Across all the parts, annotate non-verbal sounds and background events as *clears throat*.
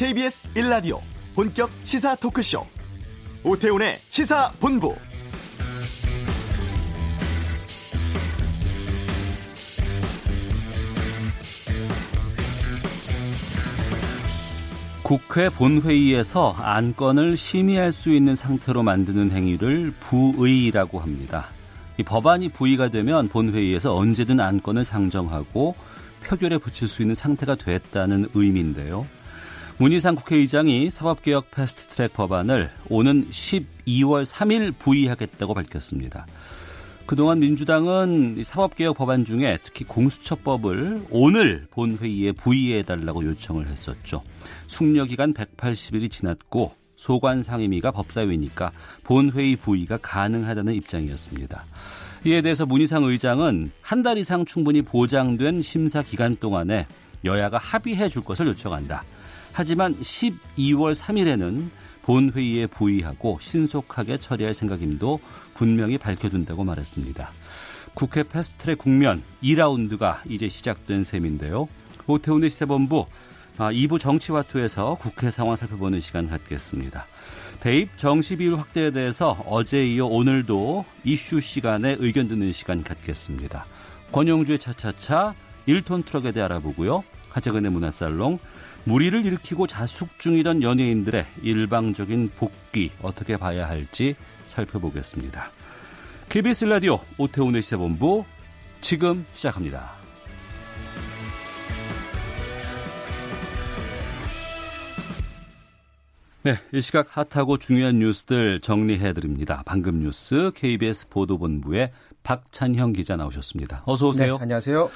KBS 1라디오 본격 시사 토크쇼 오태훈의 시사본부 국회 본회의에서 안건을 심의할 수 있는 상태로 만드는 행위를 부의라고 합니다. 이 법안이 부의가 되면 본회의에서 언제든 안건을 상정하고 표결에 붙일 수 있는 상태가 됐다는 의미인데요. 문희상 국회의장이 사법개혁 패스트트랙 법안을 오는 12월 3일 부의하겠다고 밝혔습니다. 그동안 민주당은 사법개혁 법안 중에 특히 공수처법을 오늘 본회의에 부의해달라고 요청을 했었죠. 숙려기간 180일이 지났고 소관 상임위가 법사위니까 본회의 부의가 가능하다는 입장이었습니다. 이에 대해서 문희상 의장은 한 달 이상 충분히 보장된 심사 기간 동안에 여야가 합의해 줄 것을 요청한다. 하지만 12월 3일에는 본회의에 부의하고 신속하게 처리할 생각임도 분명히 밝혀둔다고 말했습니다. 국회 패스트트랙 국면 2라운드가 이제 시작된 셈인데요. 오태훈의 시사본부 2부 아, 정치와투에서 국회 상황 살펴보는 시간 갖겠습니다. 대입 정시 비율 확대에 대해서 어제 이어 오늘도 이슈 시간에 의견 듣는 시간 갖겠습니다. 권영주의 차차차 1톤 트럭에 대해 알아보고요. 하재근의 문화살롱 무리를 일으키고 자숙 중이던 연예인들의 일방적인 복귀 어떻게 봐야 할지 살펴보겠습니다. KBS 라디오 오태훈의 시사본부 지금 시작합니다. 네, 이 시각 핫하고 중요한 뉴스들 정리해 드립니다. 방금 뉴스 KBS 보도본부의 박찬형 기자 나오셨습니다. 어서 오세요. 네, 안녕하세요.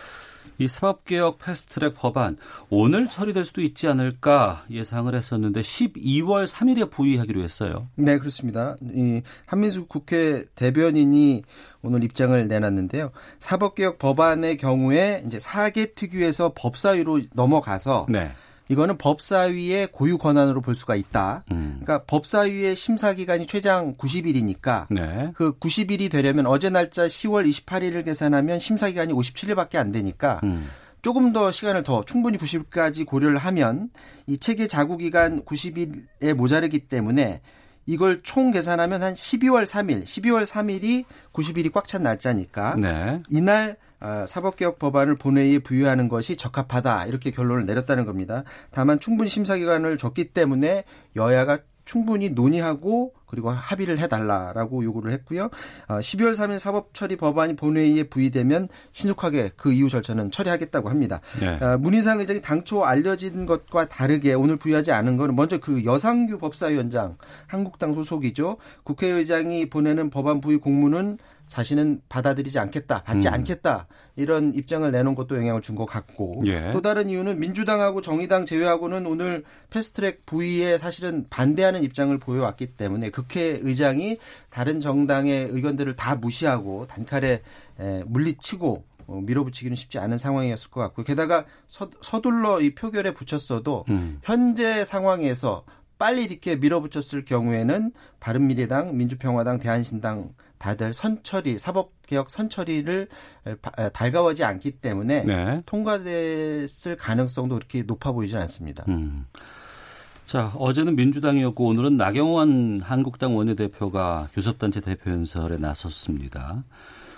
이 사법개혁 패스트트랙 법안 오늘 처리될 수도 있지 않을까 예상을 했었는데 12월 3일에 부의하기로 했어요. 네, 그렇습니다. 이 한민수 국회 대변인이 오늘 입장을 내놨는데요. 사법개혁 법안의 경우에 이제 사개 특유에서 법사위로 넘어가서 네. 이거는 법사위의 고유 권한으로 볼 수가 있다. 음. 그러니까 법사위의 심사 기간이 최장 90일이니까 네. 그 90일이 되려면 어제 날짜 10월 28일을 계산하면 심사 기간이 57일밖에 안 되니까 음. 조금 더 시간을 더 충분히 90일까지 고려를 하면 이 체계 자구 기간 90일에 모자르기 때문에 이걸 총 계산하면 한 12월 3일, 12월 3일이 90일이 꽉 찬 날짜니까 네. 이날 아, 사법개혁 법안을 본회의에 부여하는 것이 적합하다 이렇게 결론을 내렸다는 겁니다. 다만 충분히 심사 기간을 줬기 때문에 여야가 충분히 논의하고 그리고 합의를 해달라라고 요구를 했고요. 12월 어, 3일 사법처리 법안이 본회의에 부의되면 신속하게 그 이후 절차는 처리하겠다고 합니다. 네. 어, 문희상 의장이 당초 알려진 것과 다르게 오늘 부의하지 않은 것은 먼저 그 여상규 법사위원장 한국당 소속이죠. 국회의장이 보내는 법안 부의 공문은 자신은 받아들이지 않겠다, 받지 음. 않겠다 이런 입장을 내놓은 것도 영향을 준 것 같고 예. 또 다른 이유는 민주당하고 정의당 제외하고는 오늘 패스트트랙 부위에 사실은 반대하는 입장을 보여왔기 때문에 국회의장이 다른 정당의 의견들을 다 무시하고 단칼에 물리치고 어, 밀어붙이기는 쉽지 않은 상황이었을 것 같고 게다가 서, 서둘러 이 표결에 붙였어도 음. 현재 상황에서 빨리 이렇게 밀어붙였을 경우에는 바른미래당, 민주평화당, 대한신당 다들 선처리 사법개혁 선처리를 달가워하지 않기 때문에 네. 통과됐을 가능성도 그렇게 높아 보이진 않습니다. 음. 자 어제는 민주당이었고 오늘은 나경원 한국당 원내대표가 교섭단체 대표 연설에 나섰습니다.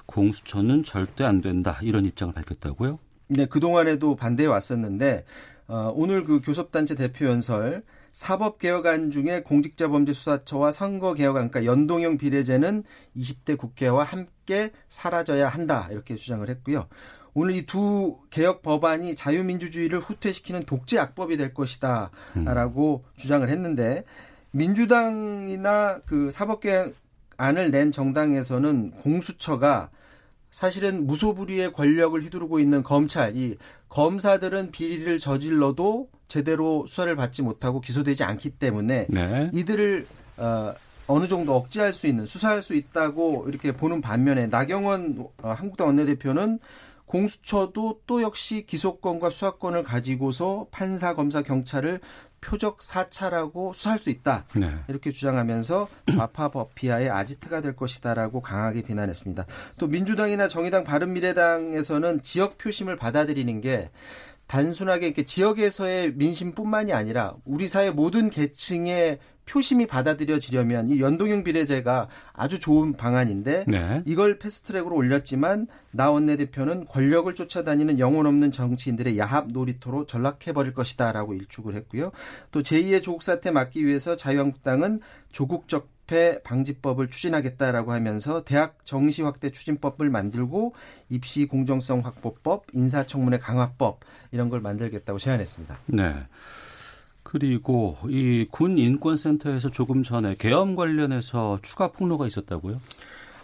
공수처는 절대 안 된다 이런 입장을 밝혔다고요? 네, 그 동안에도 반대해 왔었는데 어, 오늘 그 교섭단체 대표 연설 사법개혁안 중에 공직자범죄수사처와 선거개혁안, 그러니까 연동형 비례제는 20대 국회와 함께 사라져야 한다. 이렇게 주장을 했고요. 오늘 이 두 개혁 법안이 자유민주주의를 후퇴시키는 독재 악법이 될 것이다. 라고 음. 주장을 했는데 민주당이나 그 사법개혁안을 낸 정당에서는 공수처가 사실은 무소불위의 권력을 휘두르고 있는 검찰, 이 검사들은 비리를 저질러도 제대로 수사를 받지 못하고 기소되지 않기 때문에 네. 이들을 어, 어느 정도 억제할 수 있는 수사할 수 있다고 이렇게 보는 반면에 나경원 어, 한국당 원내대표는 공수처도 또 역시 기소권과 수사권을 가지고서 판사, 검사, 경찰을 표적 사찰하고 수사할 수 있다. 네. 이렇게 주장하면서 *clears throat* 좌파 버피아의 아지트가 될 것이다라고 강하게 비난했습니다. 또 민주당이나 정의당 바른미래당에서는 지역 표심을 받아들이는 게 단순하게 이렇게 지역에서의 민심뿐만이 아니라 우리 사회 모든 계층의 표심이 받아들여지려면 이 연동형 비례제가 아주 좋은 방안인데 네. 이걸 패스트트랙으로 올렸지만 나 원내대표는 권력을 쫓아다니는 영혼 없는 정치인들의 야합 놀이터로 전락해버릴 것이다라고 일축을 했고요. 또 제2의 조국 사태 막기 위해서 자유한국당은 조국 적 폐 방지법을 추진하겠다라고 하면서 대학 정시 확대 추진법을 만들고 입시 공정성 확보법, 인사청문회 강화법 이런 걸 만들겠다고 제안했습니다. 네. 그리고 이 군 인권센터에서 조금 전에 계엄 관련해서 추가 폭로가 있었다고요?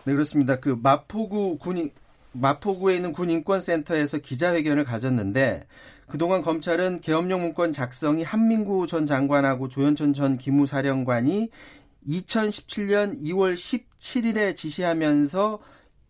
네 그렇습니다. 그 마포구 군 마포구에 있는 군 인권센터에서 기자회견을 가졌는데 그동안 검찰은 계엄령 문건 작성이 한민구 전 장관하고 조현천 전 기무사령관이 2017년 2월 17일에 지시하면서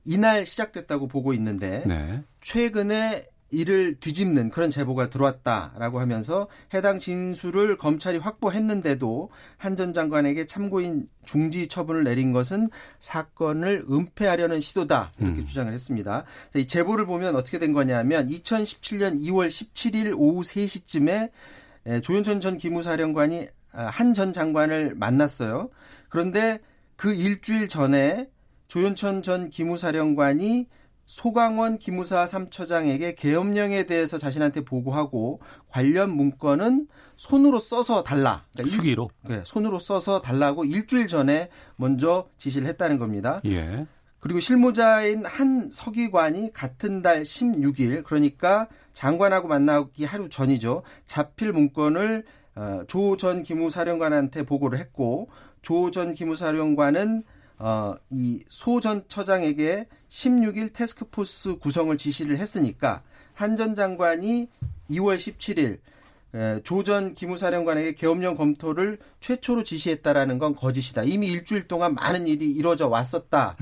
이날 시작됐다고 보고 있는데 네. 최근에 이를 뒤집는 그런 제보가 들어왔다라고 하면서 해당 진술을 검찰이 확보했는데도 한 전 장관에게 참고인 중지 처분을 내린 것은 사건을 은폐하려는 시도다 이렇게 음. 주장을 했습니다. 이 제보를 보면 어떻게 된 거냐면 2017년 2월 17일 오후 3시쯤에 조윤천 전 기무사령관이 아, 한 전 장관을 만났어요. 그런데 그 일주일 전에 조윤천 전 기무사령관이 소강원 기무사 3처장에게 계엄령에 대해서 자신한테 보고하고 관련 문건은 손으로 써서 달라. 그러니까 수기로? 네, 손으로 써서 달라고 일주일 전에 먼저 지시를 했다는 겁니다. 예. 그리고 실무자인 한 서기관이 같은 달 16일 그러니까 장관하고 만나기 하루 전이죠. 자필 문건을 어, 조전 기무사령관한테 보고를 했고 조전 기무사령관은 어, 이 소 전 처장에게 16일 테스크포스 구성을 지시를 했으니까 한 전 장관이 2월 17일 조전 기무사령관에게 계엄령 검토를 최초로 지시했다라는 건 거짓이다. 이미 일주일 동안 많은 일이 이루어져 왔었다라고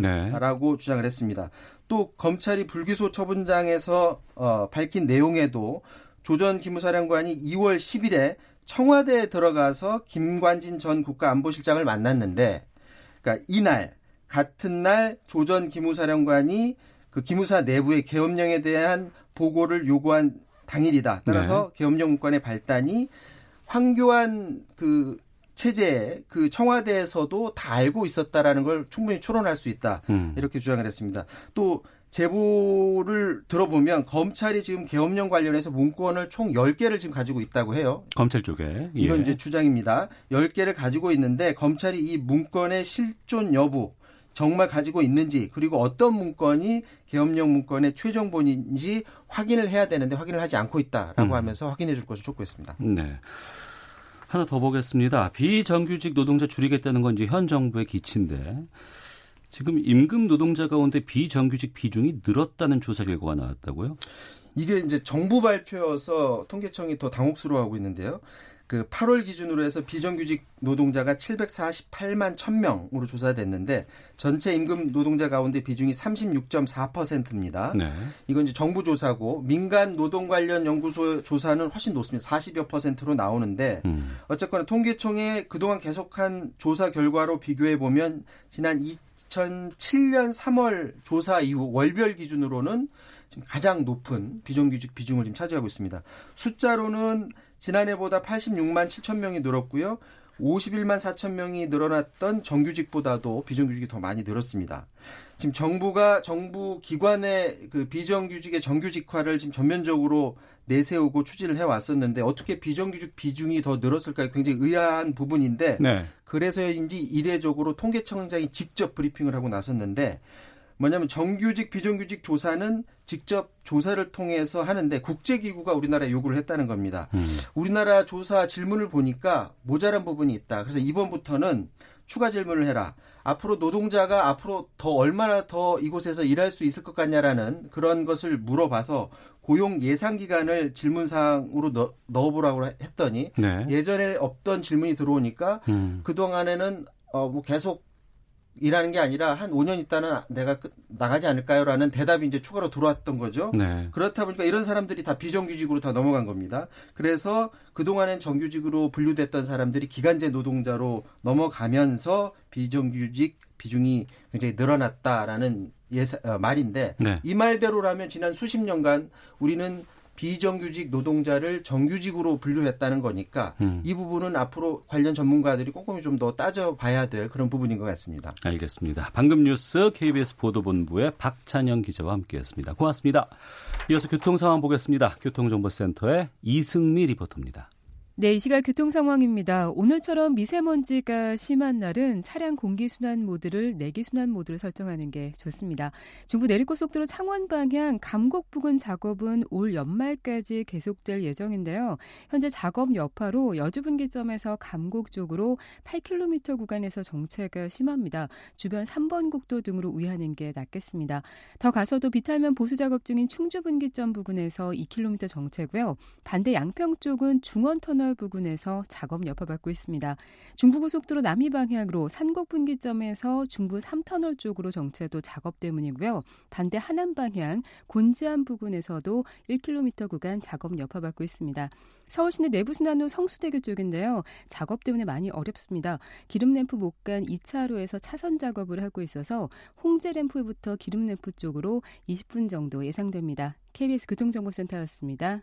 네. 주장을 했습니다. 또 검찰이 불기소 처분장에서 어, 밝힌 내용에도 조전 기무사령관이 2월 10일에 청와대에 들어가서 김관진 전 국가안보실장을 만났는데 그러니까 이날 같은 날 조전 기무사령관이 그 기무사 내부의 계엄령에 대한 보고를 요구한 당일이다. 따라서 네. 계엄령 문건의 발단이 황교안 그 체제 그 청와대에서도 다 알고 있었다라는 걸 충분히 추론할 수 있다. 음. 이렇게 주장을 했습니다. 또 제보를 들어보면 검찰이 지금 계엄령 관련해서 문건을 총 10개를 지금 가지고 있다고 해요. 검찰 쪽에. 예. 이건 이제 주장입니다. 10개를 가지고 있는데 검찰이 이 문건의 실존 여부 정말 가지고 있는지 그리고 어떤 문건이 계엄령 문건의 최종 본인지 확인을 해야 되는데 확인을 하지 않고 있다라고 음. 하면서 확인해 줄 것을 촉구했습니다. 네. 하나 더 보겠습니다. 비정규직 노동자 줄이겠다는 건 이제 현 정부의 기치인데 지금 임금 노동자 가운데 비정규직 비중이 늘었다는 조사 결과가 나왔다고요? 이게 이제 정부 발표여서 통계청이 더 당혹스러워하고 있는데요. 그 8월 기준으로 해서 비정규직 노동자가 748만 1000명으로 조사됐는데 전체 임금 노동자 가운데 비중이 36.4%입니다. 네. 이건 이제 정부 조사고 민간 노동 관련 연구소 조사는 훨씬 높습니다. 40여 퍼센트로 나오는데 음. 어쨌거나 통계청의 그동안 계속한 조사 결과로 비교해 보면 지난 2007년 3월 조사 이후 월별 기준으로는 지금 가장 높은 비정규직 비중을 지금 차지하고 있습니다. 숫자로는 지난해보다 86만 7천 명이 늘었고요. 51만 4천 명이 늘어났던 정규직보다도 비정규직이 더 많이 늘었습니다. 지금 정부가 정부 기관의 그 비정규직의 정규직화를 지금 전면적으로 내세우고 추진을 해 왔었는데 어떻게 비정규직 비중이 더 늘었을까 굉장히 의아한 부분인데 네. 그래서인지 이례적으로 통계청장이 직접 브리핑을 하고 나섰는데 뭐냐면 정규직 비정규직 조사는 직접 조사를 통해서 하는데 국제기구가 우리나라에 요구를 했다는 겁니다. 음. 우리나라 조사 질문을 보니까 모자란 부분이 있다. 그래서 이번부터는 추가 질문을 해라. 앞으로 노동자가 앞으로 더 얼마나 더 이곳에서 일할 수 있을 것 같냐라는 그런 것을 물어봐서 고용 예상 기간을 질문 사항으로 넣, 어 보라고 했더니 네. 예전에 없던 질문이 들어오니까 음. 그 동안에는 어 뭐 계속 일하는 게 아니라 한 5년 있다는 내가 나가지 않을까요라는 대답이 이제 추가로 들어왔던 거죠. 네. 그렇다 보니까 이런 사람들이 다 비정규직으로 다 넘어간 겁니다. 그래서 그동안엔 정규직으로 분류됐던 사람들이 기간제 노동자로 넘어가면서 비정규직 비중이 굉장히 늘어났다라는 예사, 어, 말인데 네. 이 말대로라면 지난 수십 년간 우리는 비정규직 노동자를 정규직으로 분류했다는 거니까 음. 이 부분은 앞으로 관련 전문가들이 꼼꼼히 좀 더 따져봐야 될 그런 부분인 것 같습니다. 알겠습니다. 방금 뉴스 KBS 보도본부의 박찬영 기자와 함께했습니다. 고맙습니다. 이어서 교통 상황 보겠습니다. 교통정보센터의 이승미 리포터입니다. 네, 이 시각 교통 상황입니다. 오늘처럼 미세먼지가 심한 날은 차량 공기 순환 모드를 내기 순환 모드를 설정하는 게 좋습니다. 중부 내리고속도로 창원 방향 감곡 부근 작업은 올 연말까지 계속될 예정인데요. 현재 작업 여파로 여주 분기점에서 감곡 쪽으로 8km 구간에서 정체가 심합니다. 주변 3번 국도 등으로 우회하는 게 낫겠습니다. 더 가서도 비탈면 보수 작업 중인 충주 분기점 부근에서 2km 정체고요. 반대 양평 쪽은 중원 터널 터널 부근에서 작업 여파받고 있습니다. 중부고속도로 남이 방향으로 산곡 분기점에서 중부 3터널 쪽으로 정체도 작업 때문이고요. 반대 하남 방향 곤지암 부근에서도 1km 구간 작업 여파받고 있습니다. 서울 시내 내부순환로 성수대교 쪽인데요. 작업 때문에 많이 어렵습니다. 기름램프 못간 2차로에서 차선 작업을 하고 있어서 홍제램프부터 기름램프 쪽으로 20분 정도 예상됩니다. KBS 교통정보센터였습니다.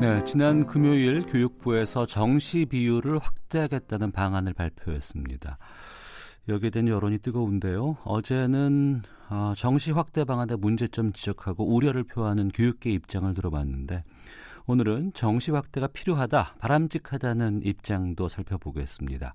네, 지난 금요일 교육부에서 정시 비율을 확대하겠다는 방안을 발표했습니다. 여기에 대한 여론이 뜨거운데요. 어제는 어, 정시 확대 방안의 문제점 지적하고 우려를 표하는 교육계 입장을 들어봤는데 오늘은 정시 확대가 필요하다, 바람직하다는 입장도 살펴보겠습니다.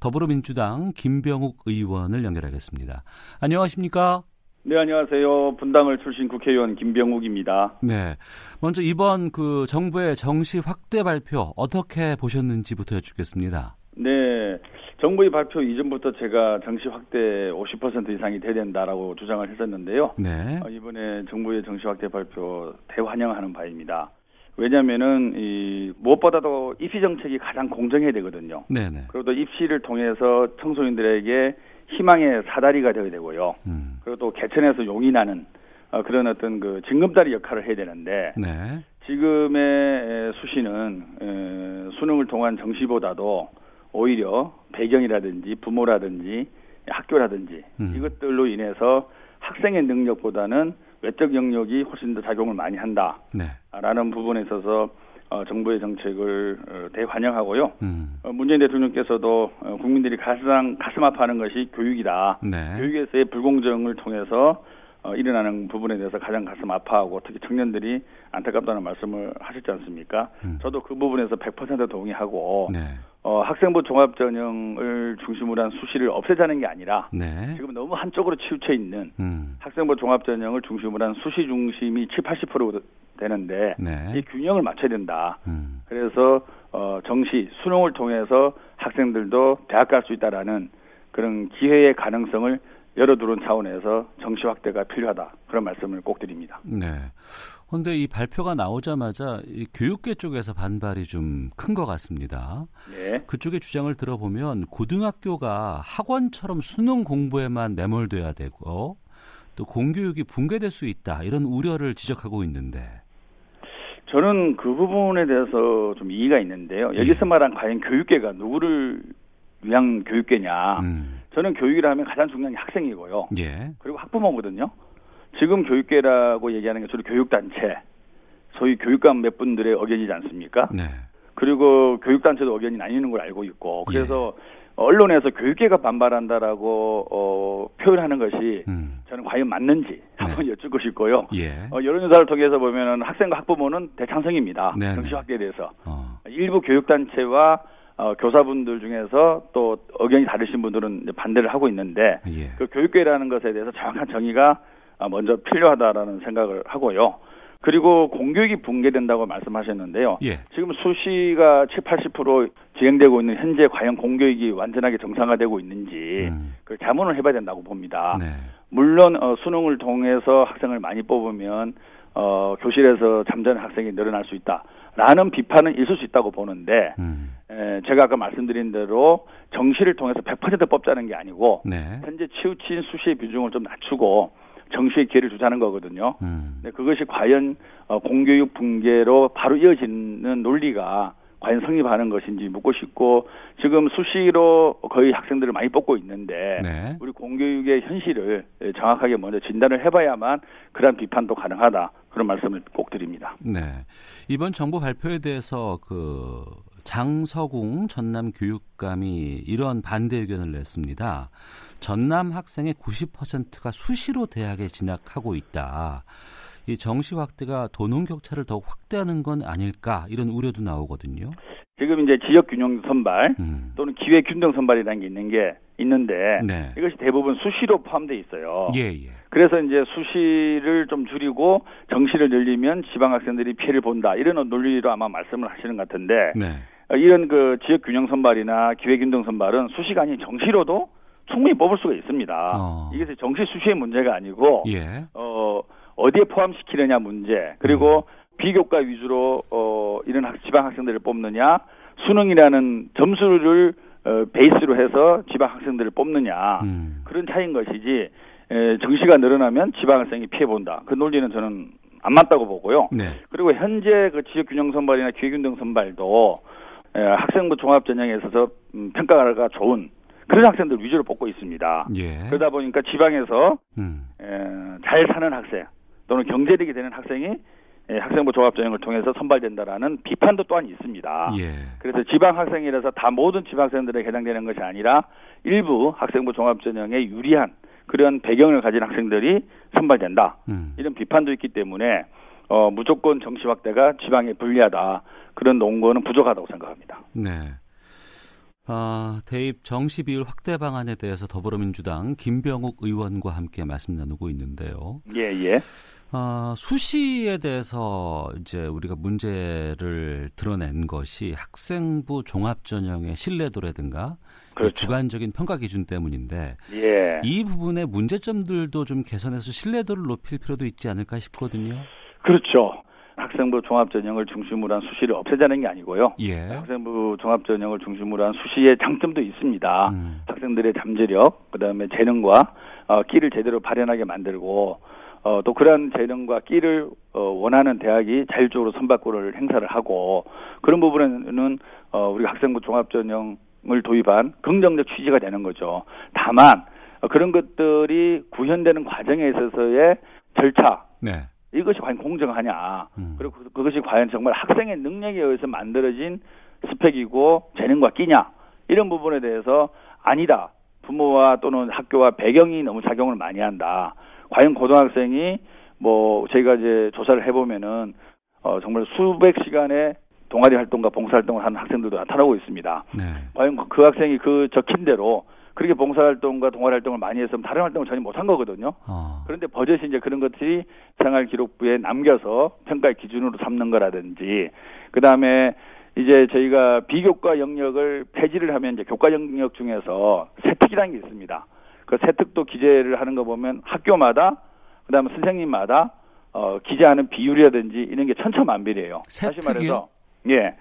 더불어민주당 김병욱 의원을 연결하겠습니다. 안녕하십니까? 네, 안녕하세요. 분당을 출신 국회의원 김병욱입니다. 네. 먼저 이번 그 정부의 정시 확대 발표 어떻게 보셨는지부터 여쭙겠습니다. 네. 정부의 발표 이전부터 제가 정시 확대 50% 이상이 돼야 된다라고 주장을 했었는데요. 네. 어, 이번에 정부의 정시 확대 발표 대환영하는 바입니다. 왜냐면은 이 무엇보다도 입시 정책이 가장 공정해야 되거든요. 네네. 그리고 또 입시를 통해서 청소년들에게 희망의 사다리가 되어야 되고요. 음. 그리고 또 개천에서 용이 나는 어, 그런 어떤 그 징검다리 역할을 해야 되는데 네. 지금의 수시는 에, 수능을 통한 정시보다도 오히려 배경이라든지 부모라든지 학교라든지 음. 이것들로 인해서 학생의 능력보다는 외적 영역이 훨씬 더 작용을 많이 한다라는 네. 부분에 있어서 어, 정부의 정책을 어, 대환영하고요. 음. 어, 문재인 대통령께서도 어, 국민들이 가장 가슴 아파하는 것이 교육이다. 네. 교육에서의 불공정을 통해서 어, 일어나는 부분에 대해서 가장 가슴 아파하고 특히 청년들이 안타깝다는 말씀을 하셨지 않습니까? 음. 저도 그 부분에서 100% 동의하고 네. 어, 학생부 종합 전형을 중심으로 한 수시를 없애자는 게 아니라 네. 지금 너무 한쪽으로 치우쳐 있는 음. 학생부 종합 전형을 중심으로 한 수시 중심이 7, 80% 되는데 네. 이 균형을 맞춰야 된다. 음. 그래서 어, 정시 수능을 통해서 학생들도 대학 갈 수 있다라는 그런 기회의 가능성을 열어두는 차원에서 정시 확대가 필요하다 그런 말씀을 꼭 드립니다. 네. 그런데 이 발표가 나오자마자 이 교육계 쪽에서 반발이 좀 큰 것 같습니다. 네. 그쪽의 주장을 들어보면 고등학교가 학원처럼 수능 공부에만 매몰돼야 되고 또 공교육이 붕괴될 수 있다 이런 우려를 지적하고 있는데 저는 그 부분에 대해서 좀 이의가 있는데요. 여기서 예. 말한 과연 교육계가 누구를 위한 교육계냐? 음. 저는 교육이라 하면 가장 중요한 게 학생이고요. 예. 그리고 학부모거든요. 지금 교육계라고 얘기하는 게 주로 교육단체, 소위 교육감 몇 분들의 의견이지 않습니까? 네. 그리고 교육단체도 의견이 나뉘는 걸 알고 있고, 그래서 예. 언론에서 교육계가 반발한다라고 어, 표현하는 것이 음. 저는 과연 맞는지 한번 네. 여쭙고 싶고요. 예. 어, 여론조사를 통해서 보면은 학생과 학부모는 대창성입니다. 네, 정시 네. 확대에 대해서 어. 일부 교육단체와 어, 교사분들 중에서 또 의견이 다르신 분들은 반대를 하고 있는데 예. 그 교육계라는 것에 대해서 정확한 정의가 어, 먼저 필요하다라는 생각을 하고요. 그리고 공교육이 붕괴된다고 말씀하셨는데요. 예. 지금 수시가 7, 80% 진행되고 있는 현재 과연 공교육이 완전하게 정상화되고 있는지 음. 그 자문을 해봐야 된다고 봅니다. 네. 물론 어, 수능을 통해서 학생을 많이 뽑으면 어, 교실에서 잠자는 학생이 늘어날 수 있다. 라는 비판은 있을 수 있다고 보는데 음. 에, 제가 아까 말씀드린 대로 정시를 통해서 100% 뽑자는 게 아니고 네. 현재 치우친 수시의 비중을 좀 낮추고 정시의 기회를 주자는 거거든요. 음. 네, 그것이 과연 어, 공교육 붕괴로 바로 이어지는 논리가 과연 성립하는 것인지 묻고 싶고 지금 수시로 거의 학생들을 많이 뽑고 있는데 네. 우리 공교육의 현실을 정확하게 먼저 진단을 해봐야만 그런 비판도 가능하다 그런 말씀을 꼭 드립니다. 네 이번 정부 발표에 대해서 그 장서궁 전남 교육감이 이런 반대 의견을 냈습니다. 전남 학생의 90%가 수시로 대학에 진학하고 있다. 이 정시 확대가 도농 격차를 더욱 확대하는 건 아닐까 이런 우려도 나오거든요. 지금 이제 지역 균형 선발 음. 또는 기회 균등 선발이라는 게 있는 게 있는데 네. 이것이 대부분 수시로 포함돼 있어요. 예, 예. 그래서 이제 수시를 좀 줄이고 정시를 늘리면 지방 학생들이 피해를 본다 이런 논리로 아마 말씀을 하시는 것 같은데 네. 이런 그 지역 균형 선발이나 기회 균등 선발은 수시가 아 정시로도 충분히 뽑을 수가 있습니다. 어. 이게 정시 수시의 문제가 아니고 예. 어 어디에 포함시키느냐 문제 그리고 음. 비교과 위주로 어 이런 학, 지방 학생들을 뽑느냐 수능이라는 점수를 어, 베이스로 해서 지방 학생들을 뽑느냐 음. 그런 차이인 것이지 에, 정시가 늘어나면 지방 학생이 피해 본다 그 논리는 저는 안 맞다고 보고요. 네. 그리고 현재 그 지역 균형 선발이나 기획균등 선발도 에, 학생부 종합 전형에 있어서 음, 평가가 좋은 그런 학생들 위주로 뽑고 있습니다. 예. 그러다 보니까 지방에서 음. 에, 잘 사는 학생 또는 경제력이 되는 학생이 예, 학생부 종합전형을 통해서 선발된다라는 비판도 또한 있습니다. 예. 그래서 지방 학생이라서 다 모든 지방 학생들에 해당되는 것이 아니라 일부 학생부 종합전형에 유리한 그런 배경을 가진 학생들이 선발된다. 음. 이런 비판도 있기 때문에 어, 무조건 정시 확대가 지방에 불리하다. 그런 논거는 부족하다고 생각합니다. 네. 아, 대입 정시 비율 확대 방안에 대해서 더불어민주당 김병욱 의원과 함께 말씀 나누고 있는데요. 예, 예. 어, 수시에 대해서 이제 우리가 문제를 드러낸 것이 학생부 종합 전형의 신뢰도라든가 그렇죠. 주관적인 평가 기준 때문인데 예. 이 부분의 문제점들도 좀 개선해서 신뢰도를 높일 필요도 있지 않을까 싶거든요. 그렇죠. 학생부 종합전형을 중심으로 한 수시를 없애자는 게 아니고요. 예. 학생부 종합전형을 중심으로 한 수시의 장점도 있습니다. 음. 학생들의 잠재력, 그다음에 재능과 어, 끼를 제대로 발현하게 만들고 어, 또 그러한 재능과 끼를 어, 원하는 대학이 자율적으로 선발권을 행사를 하고 그런 부분에는 어, 우리 학생부 종합전형을 도입한 긍정적 취지가 되는 거죠. 다만 어, 그런 것들이 구현되는 과정에 있어서의 절차 네. 이것이 과연 공정하냐 음. 그리고 그, 그것이 과연 정말 학생의 능력에 의해서 만들어진 스펙이고 재능과 끼냐 이런 부분에 대해서 아니다 부모와 또는 학교와 배경이 너무 작용을 많이 한다 과연 고등학생이 뭐 저희가 이제 조사를 해보면은 어 정말 수백 시간의 동아리 활동과 봉사 활동을 하는 학생들도 나타나고 있습니다. 네. 과연 그 학생이 그 적힌 대로 그렇게 봉사 활동과 동아리 활동을 많이 했으면 다른 활동을 전혀 못한 거거든요. 어. 그런데 버젓이 이제 그런 것들이 생활 기록부에 남겨서 평가의 기준으로 삼는 거라든지 그 다음에 이제 저희가 비교과 영역을 폐지를 하면 이제 교과 영역 중에서 세특이라는 게 있습니다. 그 세특도 기재를 하는 거 보면 학교마다 그다음에 선생님마다 어 기재하는 비율이라든지 이런 게 천차만별이에요. 다시 말해서 예.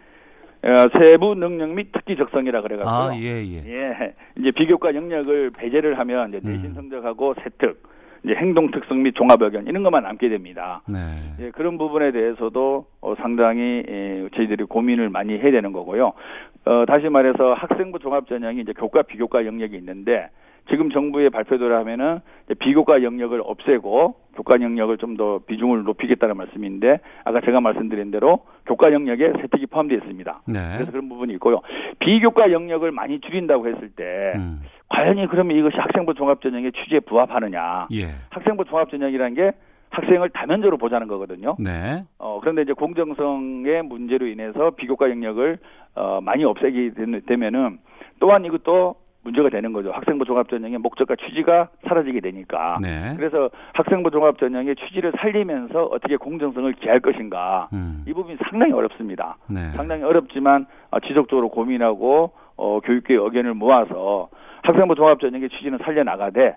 어, 세부 능력 및 특기 적성이라 그래가지고 아, 예, 예. 예. 이제 비교과 영역을 배제를 하면 이제 내신 음. 성적하고 세특 이제 행동 특성 및 종합 의견 이런 것만 남게 됩니다. 네. 예, 그런 부분에 대해서도 어, 상당히 예, 저희들이 고민을 많이 해야 되는 거고요. 어, 다시 말해서 학생부 종합 전형이 이제 교과 비교과 영역이 있는데 지금 정부의 발표대로 하면은 비교과 영역을 없애고 교과 영역을 좀 더 비중을 높이겠다는 말씀인데 아까 제가 말씀드린 대로 교과 영역에 세특이 포함되어 있습니다. 네. 그래서 그런 부분이 있고요. 비교과 영역을 많이 줄인다고 했을 때 음. 과연 그러면 이것이 학생부 종합전형의 취지에 부합하느냐? 예. 학생부 종합전형이라는 게 학생을 다면적으로 보자는 거거든요. 네. 어, 그런데 이제 공정성의 문제로 인해서 비교과 영역을 어, 많이 없애게 되면은 또한 이것도 문제가 되는 거죠. 학생부 종합전형의 목적과 취지가 사라지게 되니까. 네. 그래서 학생부 종합전형의 취지를 살리면서 어떻게 공정성을 기할 것인가. 음. 이 부분이 상당히 어렵습니다. 네. 상당히 어렵지만 어, 지속적으로 고민하고 어, 교육계의 의견을 모아서 학생부 종합전형의 취지는 살려나가되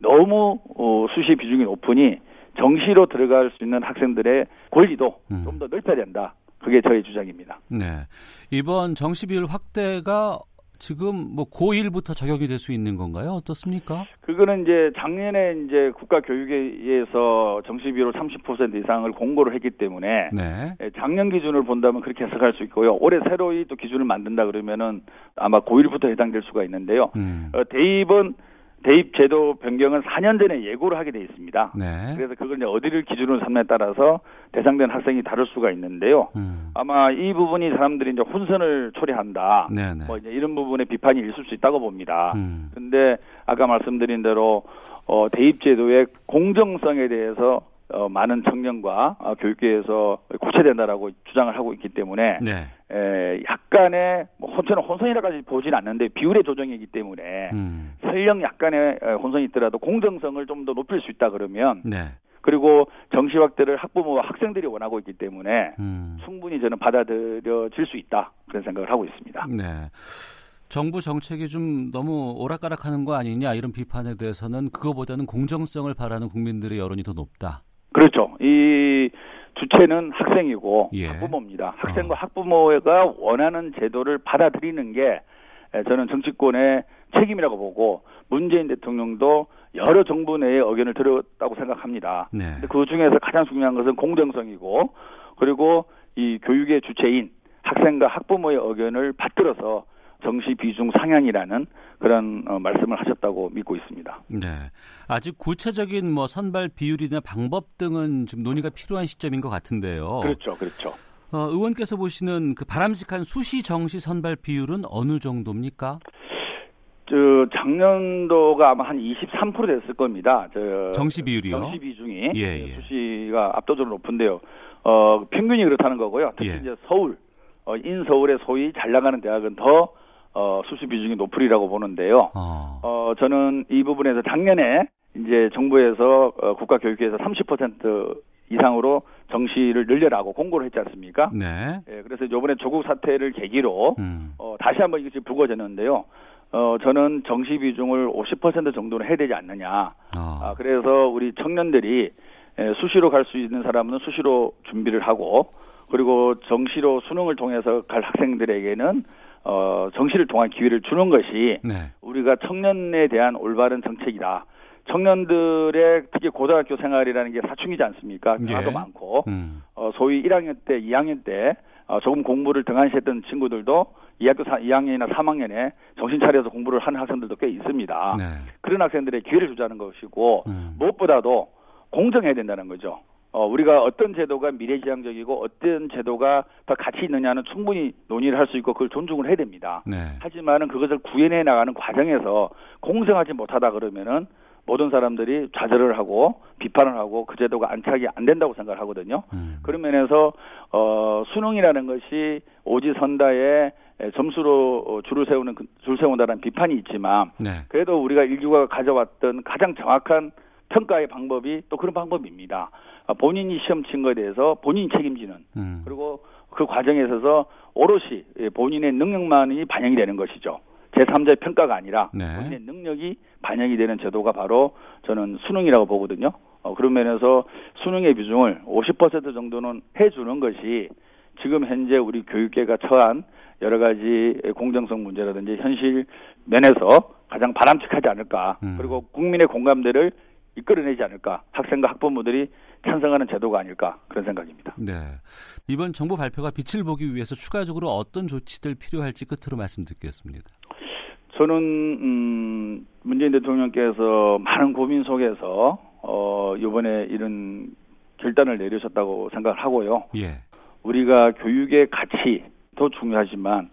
너무 어, 수시 비중이 높으니 정시로 들어갈 수 있는 학생들의 권리도 음. 좀더 넓혀야 된다. 그게 저희 주장입니다. 네. 이번 정시 비율 확대가 지금 뭐 고1부터 적용이 될 수 있는 건가요? 어떻습니까? 그거는 이제 작년에 이제 국가 교육위에서 정시 비율 30% 이상을 공고를 했기 때문에 네. 예, 작년 기준을 본다면 그렇게 해석할 수 있고요. 올해 새로이 또 기준을 만든다 그러면은 아마 고1부터 해당될 수가 있는데요. 음. 어, 대입은 대입 제도 변경은 4년 전에 예고를 하게 돼 있습니다. 네. 그래서 그걸 이제 어디를 기준으로 삼냐에 따라서 대상된 학생이 다를 수가 있는데요. 음. 아마 이 부분이 사람들이 이제 혼선을 초래한다. 네네. 네. 뭐 이제 이런 부분에 비판이 있을 수 있다고 봅니다. 음. 근데 아까 말씀드린 대로 어 대입 제도의 공정성에 대해서 어, 많은 청년과 어, 교육계에서 고쳐된다라고 주장을 하고 있기 때문에 네. 에, 약간의 뭐 혼선은 혼선이라까지 보진 않는데 비율의 조정이기 때문에 음. 설령 약간의 혼선이 있더라도 공정성을 좀 더 높일 수 있다 그러면 네. 그리고 정시 확대를 학부모와 학생들이 원하고 있기 때문에 음. 충분히 저는 받아들여질 수 있다 그런 생각을 하고 있습니다. 네. 정부 정책이 좀 너무 오락가락하는 거 아니냐 이런 비판에 대해서는 그거보다는 공정성을 바라는 국민들의 여론이 더 높다. 그렇죠. 이 주체는 학생이고 예. 학부모입니다. 학생과 어. 학부모가 원하는 제도를 받아들이는 게 저는 정치권의 책임이라고 보고 문재인 대통령도 여러 정부 내의 의견을 들었다고 생각합니다. 네. 그 중에서 가장 중요한 것은 공정성이고 그리고 이 교육의 주체인 학생과 학부모의 의견을 받들어서 정시 비중 상향이라는 그런 어, 말씀을 하셨다고 믿고 있습니다. 네. 아직 구체적인 뭐 선발 비율이나 방법 등은 좀 논의가 필요한 시점인 것 같은데요. 그렇죠, 그렇죠. 어, 의원께서 보시는 그 바람직한 수시 정시 선발 비율은 어느 정도입니까? 저 작년도가 아마 한 23% 됐을 겁니다. 저 정시 비율이요? 정시 비중이 예, 예. 수시가 압도적으로 높은데요. 어 평균이 그렇다는 거고요. 특히 예. 이제 서울, 어, 인서울의 소위 잘 나가는 대학은 더 어, 수시 비중이 높으리라고 보는데요. 어. 어, 저는 이 부분에서 작년에 이제 정부에서 어, 국가교육부에서 30% 이상으로 정시를 늘려라고 공고를 했지 않습니까? 네. 예, 그래서 이번에 조국 사태를 계기로 음. 어, 다시 한번 이것이 불거졌는데요. 어, 저는 정시 비중을 50% 정도는 해야 되지 않느냐. 어. 아, 그래서 우리 청년들이 예, 수시로 갈 수 있는 사람은 수시로 준비를 하고 그리고 정시로 수능을 통해서 갈 학생들에게는 어, 정시를 통한 기회를 주는 것이 네. 우리가 청년에 대한 올바른 정책이다. 청년들의 특히 고등학교 생활이라는 게 사춘기지 않습니까? 변화도 예. 많고 음. 어, 소위 1학년 때, 2학년 때 어, 조금 공부를 등한시했던 친구들도 2학교 4, 2학년이나 3학년에 정신 차려서 공부를 하는 학생들도 꽤 있습니다. 네. 그런 학생들의 기회를 주자는 것이고 음. 무엇보다도 공정해야 된다는 거죠. 어, 우리가 어떤 제도가 미래지향적이고 어떤 제도가 더 가치 있느냐는 충분히 논의를 할 수 있고 그걸 존중을 해야 됩니다. 네. 하지만은 그것을 구현해 나가는 과정에서 공정하지 못하다 그러면은 모든 사람들이 좌절을 하고 비판을 하고 그 제도가 안착이 안 된다고 생각을 하거든요. 음. 그런 면에서 어 수능이라는 것이 오지 선다에 점수로 어, 줄을 세우는 그, 줄 세운다는 비판이 있지만 네. 그래도 우리가 인류가 가져왔던 가장 정확한 평가의 방법이 또 그런 방법입니다. 아, 본인이 시험 친 거에 대해서 본인이 책임지는 음. 그리고 그 과정에 있어서 오롯이 본인의 능력만이 반영이 되는 것이죠. 제3자의 평가가 아니라 네. 본인의 능력이 반영이 되는 제도가 바로 저는 수능이라고 보거든요. 어, 그런 면에서 수능의 비중을 50% 정도는 해주는 것이 지금 현재 우리 교육계가 처한 여러 가지 공정성 문제라든지 현실 면에서 가장 바람직하지 않을까. 음. 그리고 국민의 공감대를 이끌어내지 않을까. 학생과 학부모들이 찬성하는 제도가 아닐까 그런 생각입니다. 네. 이번 정부 발표가 빛을 보기 위해서 추가적으로 어떤 조치들 필요할지 끝으로 말씀 듣겠습니다. 저는 음, 문재인 대통령께서 많은 고민 속에서 어, 이번에 이런 결단을 내리셨다고 생각을 하고요. 예. 우리가 교육의 가치도 중요하지만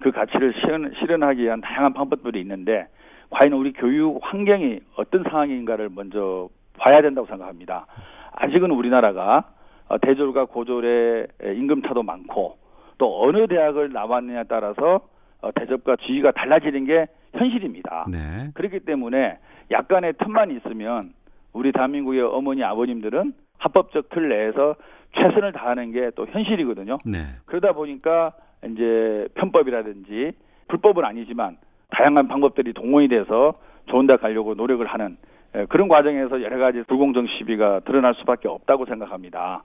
그 가치를 실현, 실현하기 위한 다양한 방법들이 있는데 과연 우리 교육 환경이 어떤 상황인가를 먼저 봐야 된다고 생각합니다. 아직은 우리나라가 어, 대졸과 고졸의 임금 차도 많고 또 어느 대학을 나왔느냐에 따라서 어, 대접과 지위가 달라지는 게 현실입니다. 네. 그렇기 때문에 약간의 틈만 있으면 우리 대한민국의 어머니 아버님들은 합법적 틀 내에서 최선을 다하는 게 또 현실이거든요. 네. 그러다 보니까 이제 편법이라든지 불법은 아니지만 다양한 방법들이 동원이 돼서 좋은 데 가려고 노력을 하는 예, 그런 과정에서 여러 가지 불공정 시비가 드러날 수밖에 없다고 생각합니다.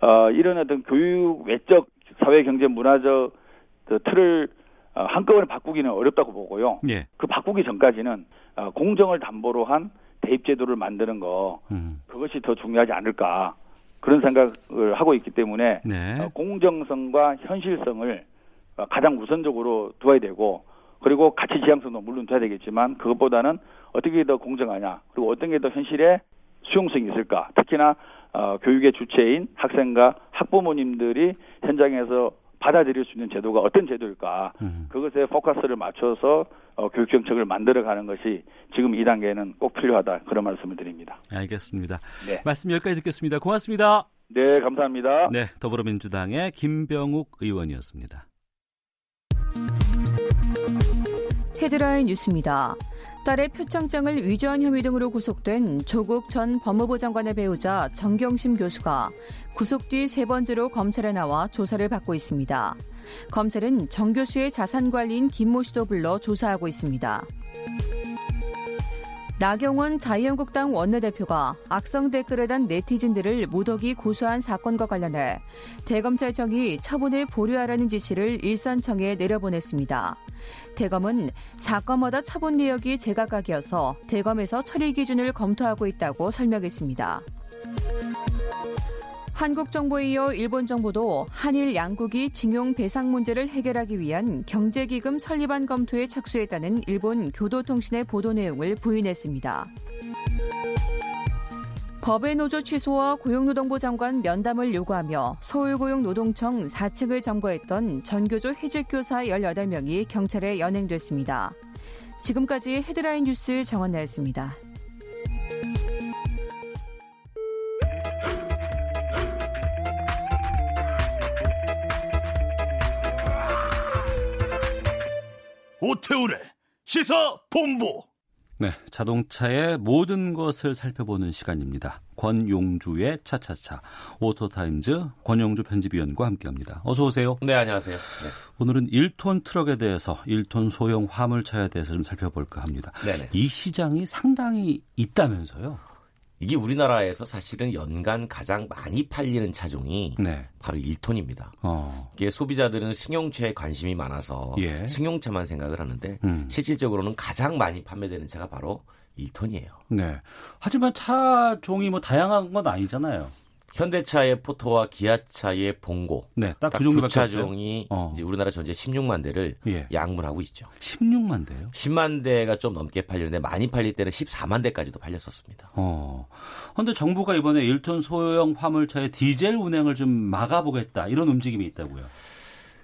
어, 이런 어떤 교육 외적 사회 경제 문화적 그 틀을 어, 한꺼번에 바꾸기는 어렵다고 보고요. 예. 그 바꾸기 전까지는 어, 공정을 담보로 한 대입 제도를 만드는 거 음. 그것이 더 중요하지 않을까 그런 생각을 하고 있기 때문에 네. 어, 공정성과 현실성을 어, 가장 우선적으로 두어야 되고 그리고 가치 지향성도 물론 돼야 되겠지만 그것보다는 어떻게 더 공정하냐 그리고 어떤 게 더 현실에 수용성이 있을까 특히나 어, 교육의 주체인 학생과 학부모님들이 현장에서 받아들일 수 있는 제도가 어떤 제도일까 음. 그것에 포커스를 맞춰서 어, 교육 정책을 만들어가는 것이 지금 이 단계는 꼭 필요하다 그런 말씀을 드립니다. 알겠습니다. 네. 말씀 여기까지 듣겠습니다. 고맙습니다. 네, 감사합니다. 네, 더불어민주당의 김병욱 의원이었습니다. 헤드라인 뉴스입니다. 딸의 표창장을 위조한 혐의 등으로 구속된 조국 전 법무부 장관의 배우자 정경심 교수가 구속 뒤 세 번째로 검찰에 나와 조사를 받고 있습니다. 검찰은 정 교수의 자산 관리인 김모 씨도 불러 조사하고 있습니다. 나경원 자유한국당 원내대표가 악성 댓글을 단 네티즌들을 무더기 고소한 사건과 관련해 대검찰청이 처분을 보류하라는 지시를 일선청에 내려보냈습니다. 대검은 사건마다 처분 내역이 제각각이어서 대검에서 처리 기준을 검토하고 있다고 설명했습니다. 한국 정부에 이어 일본 정부도 한일 양국이 징용 배상 문제를 해결하기 위한 경제기금 설립안 검토에 착수했다는 일본 교도통신의 보도 내용을 부인했습니다. 법의 노조 취소와 고용노동부 장관 면담을 요구하며 서울고용노동청 4층을 점거했던 전교조 해직교사 18명이 경찰에 연행됐습니다. 지금까지 헤드라인 뉴스 정원나였습니다. 오태훈의 시사 본부. 네, 자동차의 모든 것을 살펴보는 시간입니다. 권용주의 차차차 오토타임즈 권용주 편집위원과 함께합니다. 어서 오세요. 네, 안녕하세요. 네. 오늘은 1톤 트럭에 대해서 1톤 소형 화물차에 대해서 좀 살펴볼까 합니다. 네네. 이 시장이 상당히 있다면서요? 이게 우리나라에서 사실은 연간 가장 많이 팔리는 차종이 네. 바로 1톤입니다. 어. 이게 소비자들은 승용차에 관심이 많아서 예. 승용차만 생각을 하는데 음. 실질적으로는 가장 많이 판매되는 차가 바로 1톤이에요. 네. 하지만 차종이 뭐 다양한 건 아니잖아요. 현대차의 포토와 기아차의 봉고. 네, 딱 그 정도 차종이 어. 이제 우리나라 전체 16만 대를 예. 양분하고 있죠. 16만 대요? 10만 대가 좀 넘게 팔리는데 많이 팔릴 때는 14만 대까지도 팔렸었습니다. 어. 근데 정부가 이번에 1톤 소형 화물차의 디젤 운행을 좀 막아보겠다 이런 움직임이 있다고요.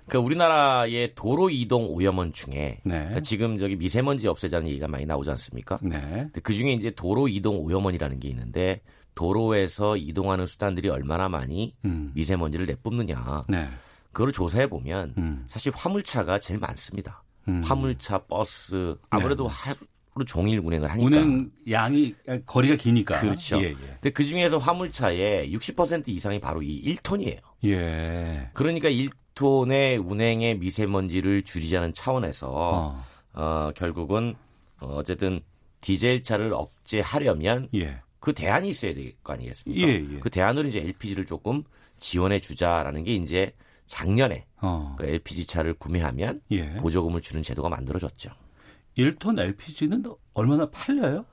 그러니까 우리나라의 도로 이동 오염원 중에 네. 그러니까 지금 저기 미세먼지 없애자는 얘기가 많이 나오지 않습니까? 네. 그 중에 이제 도로 이동 오염원이라는 게 있는데 도로에서 이동하는 수단들이 얼마나 많이 음. 미세먼지를 내뿜느냐. 네. 그걸 조사해 보면 음. 사실 화물차가 제일 많습니다. 음. 화물차, 버스 아무래도 네. 하루 종일 운행을 하니까 운행 양이 거리가 기니까 그렇죠. 예, 예. 근데 그 중에서 화물차의 60% 이상이 바로 이 1톤이에요. 예. 그러니까 1톤의 운행의 미세먼지를 줄이자는 차원에서 어, 어 결국은 어, 어쨌든 디젤 차를 억제하려면 예. 그 대안이 있어야 될 거 아니겠습니까? 예, 예. 그 대안으로 이제 LPG를 조금 지원해 주자라는 게 이제 작년에 어. 그 LPG 차를 구매하면 예. 보조금을 주는 제도가 만들어졌죠. 1톤 LPG는 얼마나 팔려요?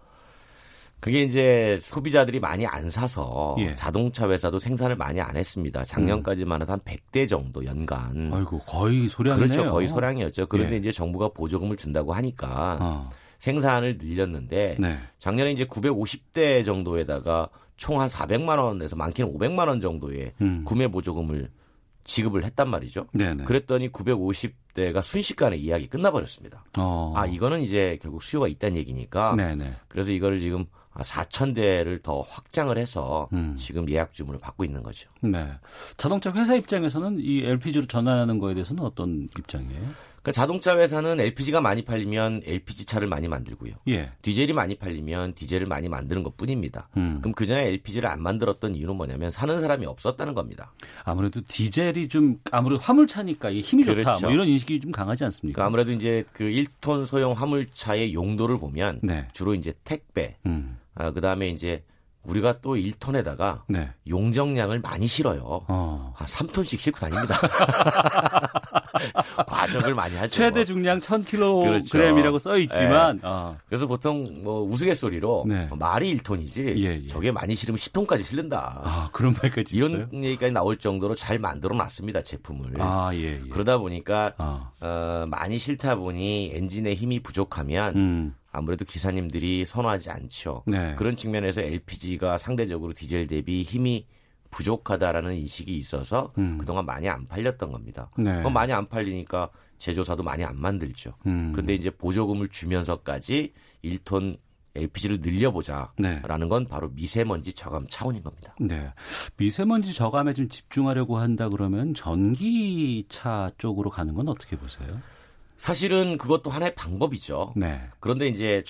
그게 이제 소비자들이 많이 안 사서 예. 자동차 회사도 생산을 많이 안 했습니다. 작년까지만 해도 한 100대 정도 연간. 아이고 거의 소량이네요. 그렇죠. 거의 소량이었죠. 그런데 예. 이제 정부가 보조금을 준다고 하니까 어. 생산을 늘렸는데 네. 작년에 이제 950대 정도에다가 총 한 400만 원에서 많게는 500만 원 정도의 음. 구매 보조금을 지급을 했단 말이죠. 네네. 그랬더니 950대가 순식간에 이야기 끝나버렸습니다. 어. 아 이거는 이제 결국 수요가 있다는 얘기니까. 네네. 그래서 이거를 지금 4천 대를 더 확장을 해서 음. 지금 예약 주문을 받고 있는 거죠. 네. 자동차 회사 입장에서는 이 LPG로 전환하는 거에 대해서는 어떤 입장이에요? 그러니까 자동차 회사는 LPG가 많이 팔리면 LPG 차를 많이 만들고요. 예. 디젤이 많이 팔리면 디젤을 많이 만드는 것 뿐입니다. 음. 그럼 그 전에 LPG를 안 만들었던 이유는 뭐냐면 사는 사람이 없었다는 겁니다. 아무래도 디젤이 좀 아무래도 화물차니까 힘이 그렇죠. 좋다. 뭐 이런 인식이 좀 강하지 않습니까? 그러니까 아무래도 이제 그 1톤 소형 화물차의 용도를 보면 네. 주로 이제 택배, 음. 아, 그 다음에 이제 우리가 또 1톤에다가 네. 용적량을 많이 실어요. 어. 한 3톤씩 싣고 다닙니다. *laughs* *laughs* 과적을 많이 하죠. 최대 중량 1000kg이라고 그렇죠. 써 있지만 네. 어. 그래서 보통 뭐 우스갯소리로 네. 말이 1톤이지 예, 예. 저게 많이 실으면 10톤까지 실른다. 아, 그런 말까지 이런 있어요? 얘기까지 나올 정도로 잘 만들어 놨습니다, 제품을. 아, 예, 예. 그러다 보니까 어. 어, 많이 싫다 보니 엔진의 힘이 부족하면 음. 아무래도 기사님들이 선호하지 않죠. 네. 그런 측면에서 LPG가 상대적으로 디젤 대비 힘이 부족하다라는 인식이 있어서 음. 그동안 많이 안 팔렸던 겁니다. 네. 그럼 많이 안 팔리니까 제조사도 많이 안 만들죠. 음. 그런데 이제 보조금을 주면서까지 1톤 LPG를 늘려보자라는 네. 건 바로 미세먼지 저감 차원인 겁니다. 네. 미세먼지 저감에 좀 집중하려고 한다 그러면 전기차 쪽으로 가는 건 어떻게 보세요? 사실은 그것도 하나의 방법이죠. 네. 그런데 이제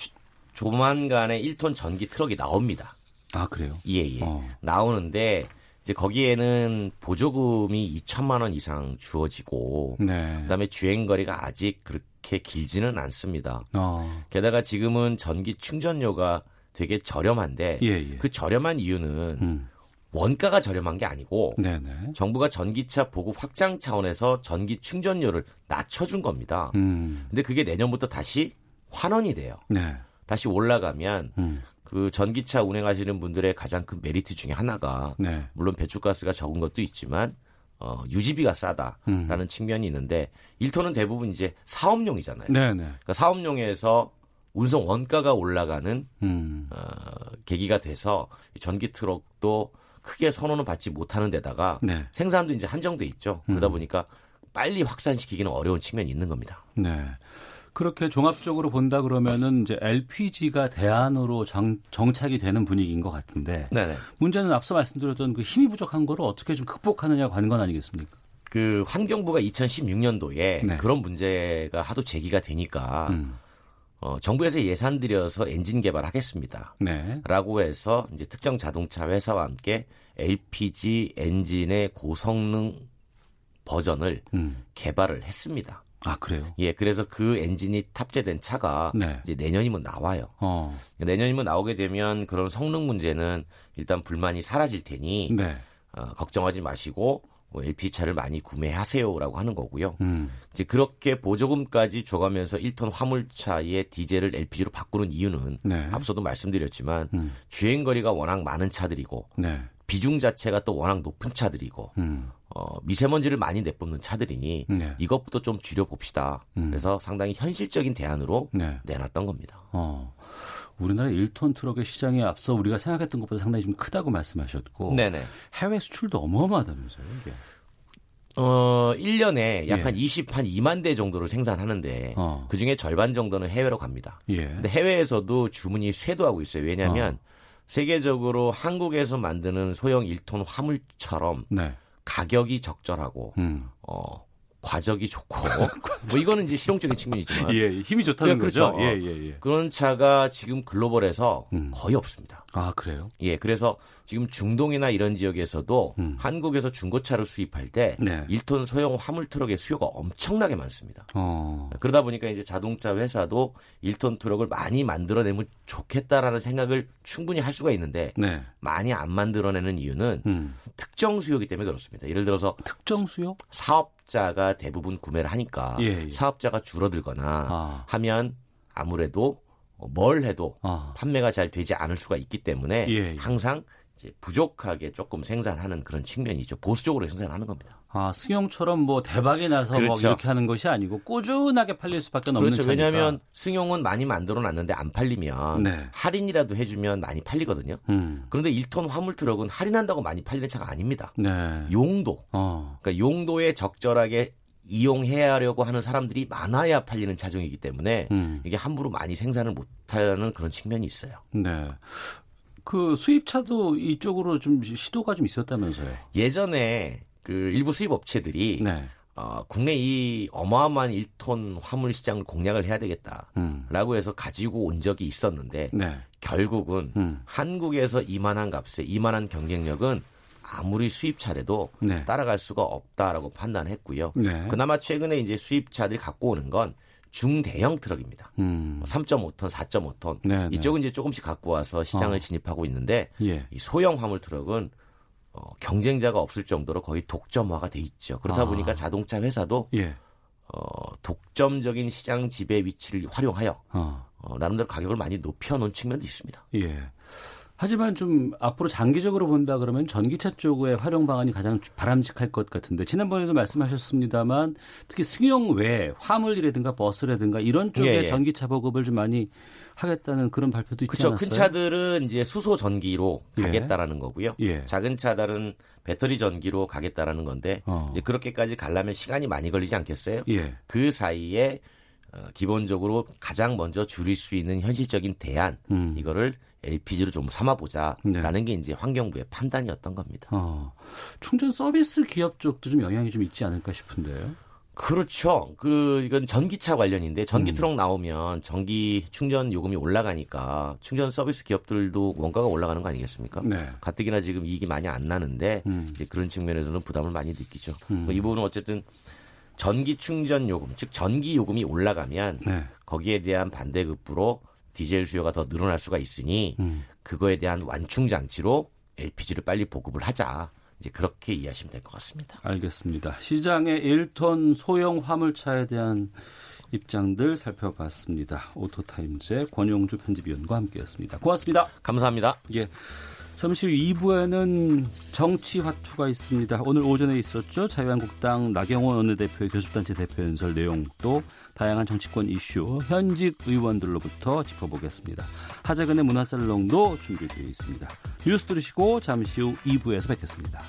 조만간에 1톤 전기 트럭이 나옵니다. 아, 그래요? 예, 예. 어. 나오는데 이제 거기에는 보조금이 2천만 원 이상 주어지고 네. 그다음에 주행 거리가 아직 그렇게 길지는 않습니다. 어. 게다가 지금은 전기 충전료가 되게 저렴한데 예, 예. 그 저렴한 이유는 음. 원가가 저렴한 게 아니고 네네. 정부가 전기차 보급 확장 차원에서 전기 충전료를 낮춰준 겁니다. 음. 근데 그게 내년부터 다시 환원이 돼요. 네. 다시 올라가면 음. 그 전기차 운행하시는 분들의 가장 큰 메리트 중에 하나가 네. 물론 배출가스가 적은 것도 있지만 어, 유지비가 싸다라는 음. 측면이 있는데 1톤은 대부분 이제 사업용이잖아요. 네네. 그러니까 사업용에서 운송 원가가 올라가는 음. 어, 계기가 돼서 전기 트럭도 크게 선호는 받지 못하는 데다가 네. 생산도 이제 한정돼 있죠. 그러다 음. 보니까 빨리 확산시키기는 어려운 측면이 있는 겁니다. 네. 그렇게 종합적으로 본다 그러면은 이제 LPG가 대안으로 정, 정착이 되는 분위기인 것 같은데 네네. 문제는 앞서 말씀드렸던 그 힘이 부족한 거를 어떻게 좀 극복하느냐 관건 아니겠습니까? 그 환경부가 2016년도에 네. 그런 문제가 하도 제기가 되니까 음. 어, 정부에서 예산 들여서 엔진 개발하겠습니다. 네. 라고 해서 이제 특정 자동차 회사와 함께 LPG 엔진의 고성능 버전을 음. 개발을 했습니다. 아 그래요? 예, 그래서 그 엔진이 탑재된 차가 네. 이제 내년이면 나와요. 어. 내년이면 나오게 되면 그런 성능 문제는 일단 불만이 사라질 테니 네. 어, 걱정하지 마시고 뭐 LP차를 많이 구매하세요라고 하는 거고요. 음. 이제 그렇게 보조금까지 줘가면서 1톤 화물차의 디젤을 LPG로 바꾸는 이유는 네. 앞서도 말씀드렸지만 음. 주행 거리가 워낙 많은 차들이고 네. 비중 자체가 또 워낙 높은 차들이고 음. 어, 미세먼지를 많이 내뿜는 차들이니 네. 이것부터 좀 줄여봅시다. 음. 그래서 상당히 현실적인 대안으로 네. 내놨던 겁니다. 어. 우리나라 1톤 트럭의 시장이 앞서 우리가 생각했던 것보다 상당히 좀 크다고 말씀하셨고 네네. 해외 수출도 어마어마하다면서요, 이게. 어, 1년에 약한 20, 한 2만 대 정도를 생산하는데 어. 그 중에 절반 정도는 해외로 갑니다. 예. 근데 해외에서도 주문이 쇄도하고 있어요. 왜냐하면 어. 세계적으로 한국에서 만드는 소형 1톤 화물처럼 네. 가격이 적절하고 음. 어, 과적이 좋고 *laughs* 뭐 이거는 이제 실용적인 측면이지만 예, 힘이 좋다는 예, 그렇죠. 거죠. 예, 예, 예. 그런 차가 지금 글로벌에서 음. 거의 없습니다. 아 그래요? 예, 그래서 지금 중동이나 이런 지역에서도 음. 한국에서 중고차를 수입할 때 네. 1톤 소형 화물 트럭의 수요가 엄청나게 많습니다. 어. 그러다 보니까 이제 자동차 회사도 1톤 트럭을 많이 만들어내면 좋겠다라는 생각을 충분히 할 수가 있는데 네. 많이 안 만들어내는 이유는 음. 특정 수요기 때문에 그렇습니다. 예를 들어서 특정 수요? 사업자가 대부분 구매를 하니까 예, 예. 사업자가 줄어들거나 아. 하면 아무래도 뭘 해도 아. 판매가 잘 되지 않을 수가 있기 때문에 예, 예. 항상 이제 부족하게 조금 생산하는 그런 측면이죠. 보수적으로 생산하는 겁니다. 아, 승용처럼 뭐 대박이 나서 그렇죠. 뭐 이렇게 하는 것이 아니고 꾸준하게 팔릴 수밖에 없는 그렇죠. 차니까. 왜냐하면 승용은 많이 만들어 놨는데 안 팔리면 네. 할인이라도 해주면 많이 팔리거든요. 음. 그런데 1톤 화물 트럭은 할인한다고 많이 팔리는 차가 아닙니다. 네. 용도. 어. 그러니까 용도에 적절하게 이용해야 려고 하는 사람들이 많아야 팔리는 차종이기 때문에 음. 이게 함부로 많이 생산을 못하는 그런 측면이 있어요. 네. 그 수입차도 이쪽으로 좀 시도가 좀 있었다면서요? 예전에 그 일부 수입 업체들이 네. 어, 국내 이 어마어마한 1톤 화물 시장을 공략을 해야 되겠다라고 음. 해서 가지고 온 적이 있었는데 네. 결국은 음. 한국에서 이만한 값에 이만한 경쟁력은 아무리 수입차래도 네. 따라갈 수가 없다라고 판단했고요. 네. 그나마 최근에 이제 수입차들이 갖고 오는 건 중대형 트럭입니다. 음. 3.5톤, 4.5톤 네, 이쪽은 이제 조금씩 갖고 와서 시장을 어. 진입하고 있는데 예. 이 소형 화물 트럭은 어, 경쟁자가 없을 정도로 거의 독점화가 돼 있죠. 그렇다 아. 보니까 자동차 회사도 예. 어, 독점적인 시장 지배 위치를 활용하여 어. 어, 나름대로 가격을 많이 높여놓은 측면도 있습니다. 예. 하지만 좀 앞으로 장기적으로 본다 그러면 전기차 쪽의 활용 방안이 가장 바람직할 것 같은데 지난번에도 말씀하셨습니다만 특히 승용 외 화물이라든가 버스라든가 이런 쪽에 예, 예. 전기차 보급을 좀 많이 하겠다는 그런 발표도 있지 그쵸, 않았어요? 큰 차들은 이제 수소 전기로 예. 가겠다라는 거고요. 예. 작은 차들은 배터리 전기로 가겠다라는 건데 어. 이제 그렇게까지 가려면 시간이 많이 걸리지 않겠어요? 예. 그 사이에 어, 기본적으로 가장 먼저 줄일 수 있는 현실적인 대안 음. 이거를 LPG로 좀 삼아보자라는 네. 게 이제 환경부의 판단이었던 겁니다. 어, 충전 서비스 기업 쪽도 좀 영향이 좀 있지 않을까 싶은데요. 그렇죠. 그 이건 전기차 관련인데 전기 음. 트럭 나오면 전기 충전 요금이 올라가니까 충전 서비스 기업들도 원가가 올라가는 거 아니겠습니까? 네. 가뜩이나 지금 이익이 많이 안 나는데 음. 이제 그런 측면에서는 부담을 많이 느끼죠. 음. 뭐이 부분은 어쨌든 전기 충전 요금, 즉 전기 요금이 올라가면 네. 거기에 대한 반대급부로 디젤 수요가 더 늘어날 수가 있으니 음. 그거에 대한 완충 장치로 LPG를 빨리 보급을 하자. 이제 그렇게 이해하시면 될 것 같습니다. 알겠습니다. 시장의 1톤 소형 화물차에 대한 입장들 살펴봤습니다. 오토타임즈의 권용주 편집위원과 함께했습니다. 고맙습니다. 감사합니다. 예. 잠시 후 2부에는 정치 화투가 있습니다. 오늘 오전에 있었죠. 자유한국당 나경원 원내대표의 교섭단체 대표 연설 내용도 다양한 정치권 이슈, 현직 의원들로부터 짚어보겠습니다. 하재근의 문화살롱도 준비되어 있습니다. 뉴스 들으시고 잠시 후 2부에서 뵙겠습니다.